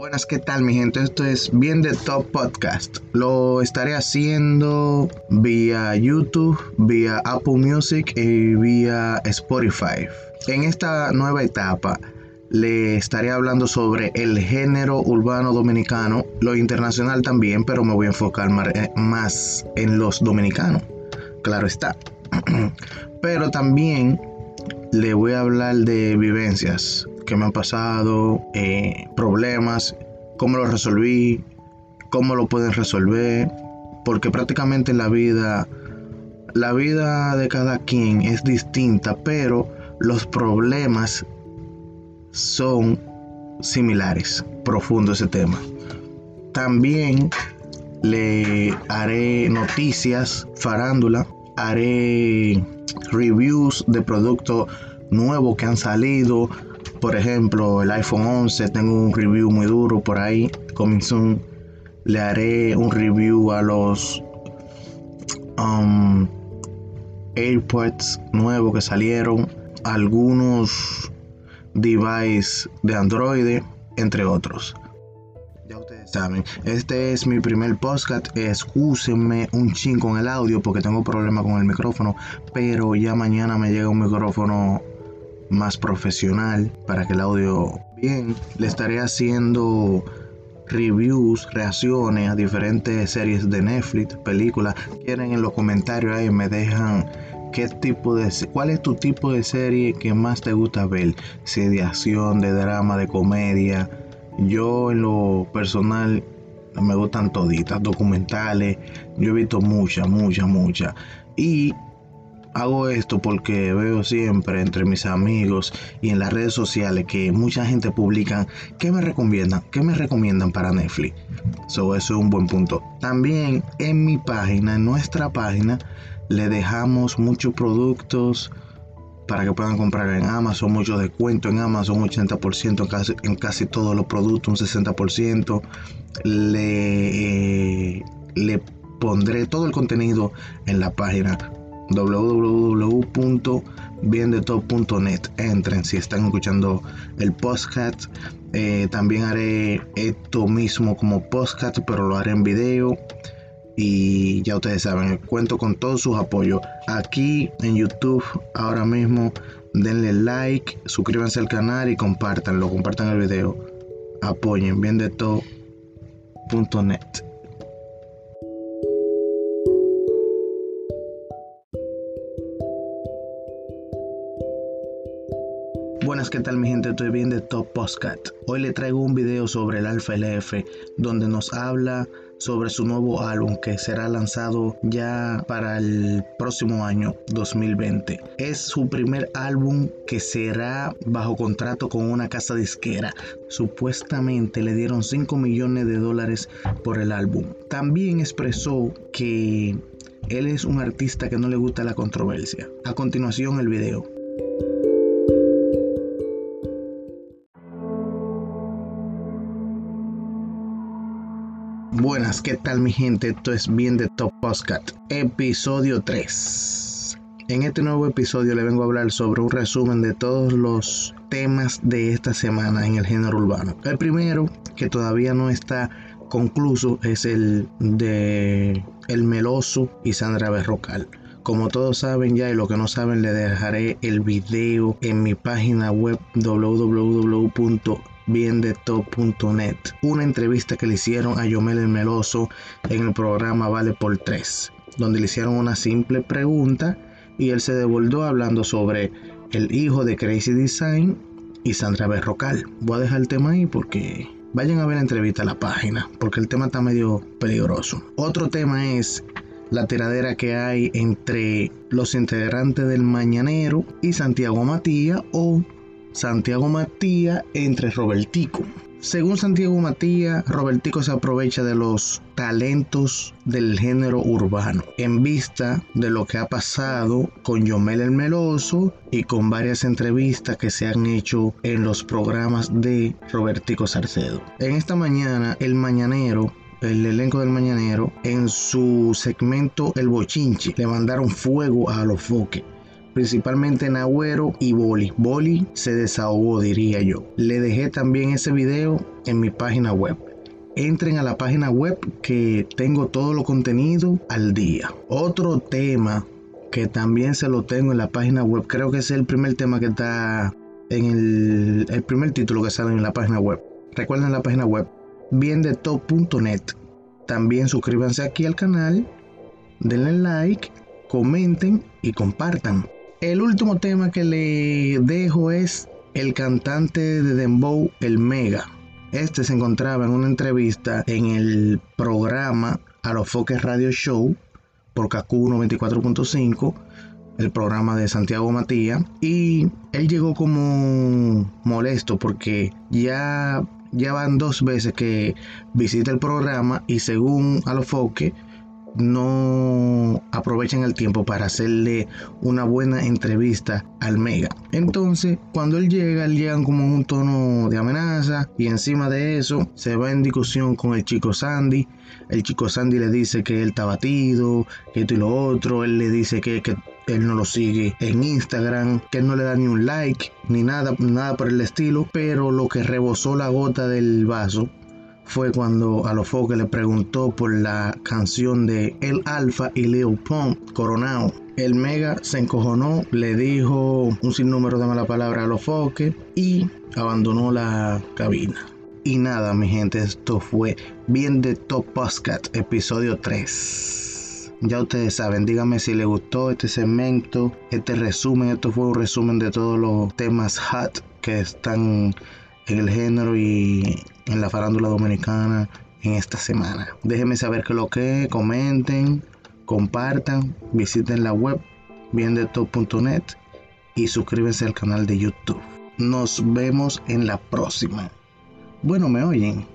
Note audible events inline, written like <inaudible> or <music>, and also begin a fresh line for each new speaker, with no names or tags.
Buenas, ¿qué tal mi gente? Esto es Bien de Top Podcast. Lo estaré haciendo vía YouTube, vía Apple Music y vía Spotify. En esta nueva etapa le estaré hablando sobre el género urbano dominicano, lo internacional también, pero me voy a enfocar más en los dominicanos. Claro está. <clears throat> pero también le voy a hablar de vivencias que me han pasado, eh, problemas, cómo los resolví, cómo lo pueden resolver, porque prácticamente la vida, la vida de cada quien es distinta, pero los problemas son similares, profundo ese tema. También le haré noticias, farándula, haré reviews de productos nuevos que han salido, por ejemplo, el iPhone 11, tengo un review muy duro por ahí, coming. Le haré un review a los um, AirPods nuevos que salieron, algunos devices de Android, entre otros. Ya ustedes saben, este es mi primer podcast. Excúsenme un ching con el audio porque tengo problema con el micrófono, pero ya mañana me llega un micrófono más profesional para que el audio bien. Le estaré haciendo reviews, reacciones a diferentes series de Netflix, películas. Quieren en los comentarios ahí me dejan qué tipo de cuál es tu tipo de serie que más te gusta ver, si de acción, de drama, de comedia. Yo en lo personal me gustan toditas, documentales. Yo he visto muchas, muchas, muchas. Y Hago esto porque veo siempre entre mis amigos y en las redes sociales que mucha gente publica qué me recomiendan, qué me recomiendan para Netflix. eso es un buen punto. También en mi página, en nuestra página, le dejamos muchos productos para que puedan comprar en Amazon, mucho descuento en Amazon, un 80% en casi, en casi todos los productos, un 60%. Le, eh, le pondré todo el contenido en la página www.biendetop.net. Entren si están escuchando el podcast. Eh, también haré esto mismo como podcast, pero lo haré en video. Y ya ustedes saben, cuento con todos sus apoyos. Aquí en YouTube, ahora mismo, denle like, suscríbanse al canal y compartanlo, compartan el video. Apoyen biendetop.net. Buenas, ¿qué tal mi gente? Estoy bien de Top Postcat. Hoy le traigo un video sobre el Alfa LF donde nos habla sobre su nuevo álbum que será lanzado ya para el próximo año 2020. Es su primer álbum que será bajo contrato con una casa disquera. Supuestamente le dieron 5 millones de dólares por el álbum. También expresó que él es un artista que no le gusta la controversia. A continuación el video. Buenas, ¿qué tal mi gente? Esto es Bien de Top Postcat, episodio 3. En este nuevo episodio le vengo a hablar sobre un resumen de todos los temas de esta semana en el género urbano. El primero, que todavía no está concluso, es el de El Meloso y Sandra Berrocal. Como todos saben ya y lo que no saben, le dejaré el video en mi página web www biendetop.net. Una entrevista que le hicieron a Yomel el Meloso en el programa Vale por 3, donde le hicieron una simple pregunta y él se devolvió hablando sobre el hijo de Crazy Design y Sandra Berrocal. Voy a dejar el tema ahí porque vayan a ver la entrevista a la página, porque el tema está medio peligroso. Otro tema es la tiradera que hay entre los integrantes del Mañanero y Santiago Matías o Santiago Matías entre Robertico. Según Santiago Matías, Robertico se aprovecha de los talentos del género urbano en vista de lo que ha pasado con Yomel el Meloso y con varias entrevistas que se han hecho en los programas de Robertico Sarcedo. En esta mañana, el mañanero el elenco del Mañanero, en su segmento El Bochinche, le mandaron fuego a los foques principalmente en Agüero y Boli. Boli se desahogó, diría yo. Le dejé también ese video en mi página web. Entren a la página web que tengo todo lo contenido al día. Otro tema que también se lo tengo en la página web, creo que es el primer tema que está en el, primer título que sale en la página web. Recuerden la página web biendetop.net. También suscríbanse aquí al canal, denle like, comenten y compartan. El último tema que le dejo es el cantante de Dembow, el Mega. Este se encontraba en una entrevista en el programa A los Foques Radio Show por KQ 94.5, el programa de Santiago Matías, y él llegó como molesto porque ya ya van dos veces que visita el programa y según Alofoque no aprovechan el tiempo para hacerle una buena entrevista al Mega. Entonces, cuando él llega, él llega como en un tono de amenaza y encima de eso se va en discusión con el chico Sandy. El chico Sandy le dice que él está batido, que esto y lo otro. Él le dice que, que él no lo sigue en Instagram, que él no le da ni un like, ni nada, nada por el estilo, pero lo que rebosó la gota del vaso fue cuando a los foques le preguntó por la canción de El Alfa y Lil Pump, Coronado. El Mega se encojonó, le dijo un sinnúmero de malas palabras a los foques y abandonó la cabina. Y nada, mi gente, esto fue Bien de Top Podcast, episodio 3. Ya ustedes saben, díganme si les gustó este segmento, este resumen. Esto fue un resumen de todos los temas hot que están en el género y en la farándula dominicana en esta semana. Déjenme saber que lo que comenten, compartan, visiten la web biendetop.net y suscríbanse al canal de YouTube. Nos vemos en la próxima. Bueno, me oyen.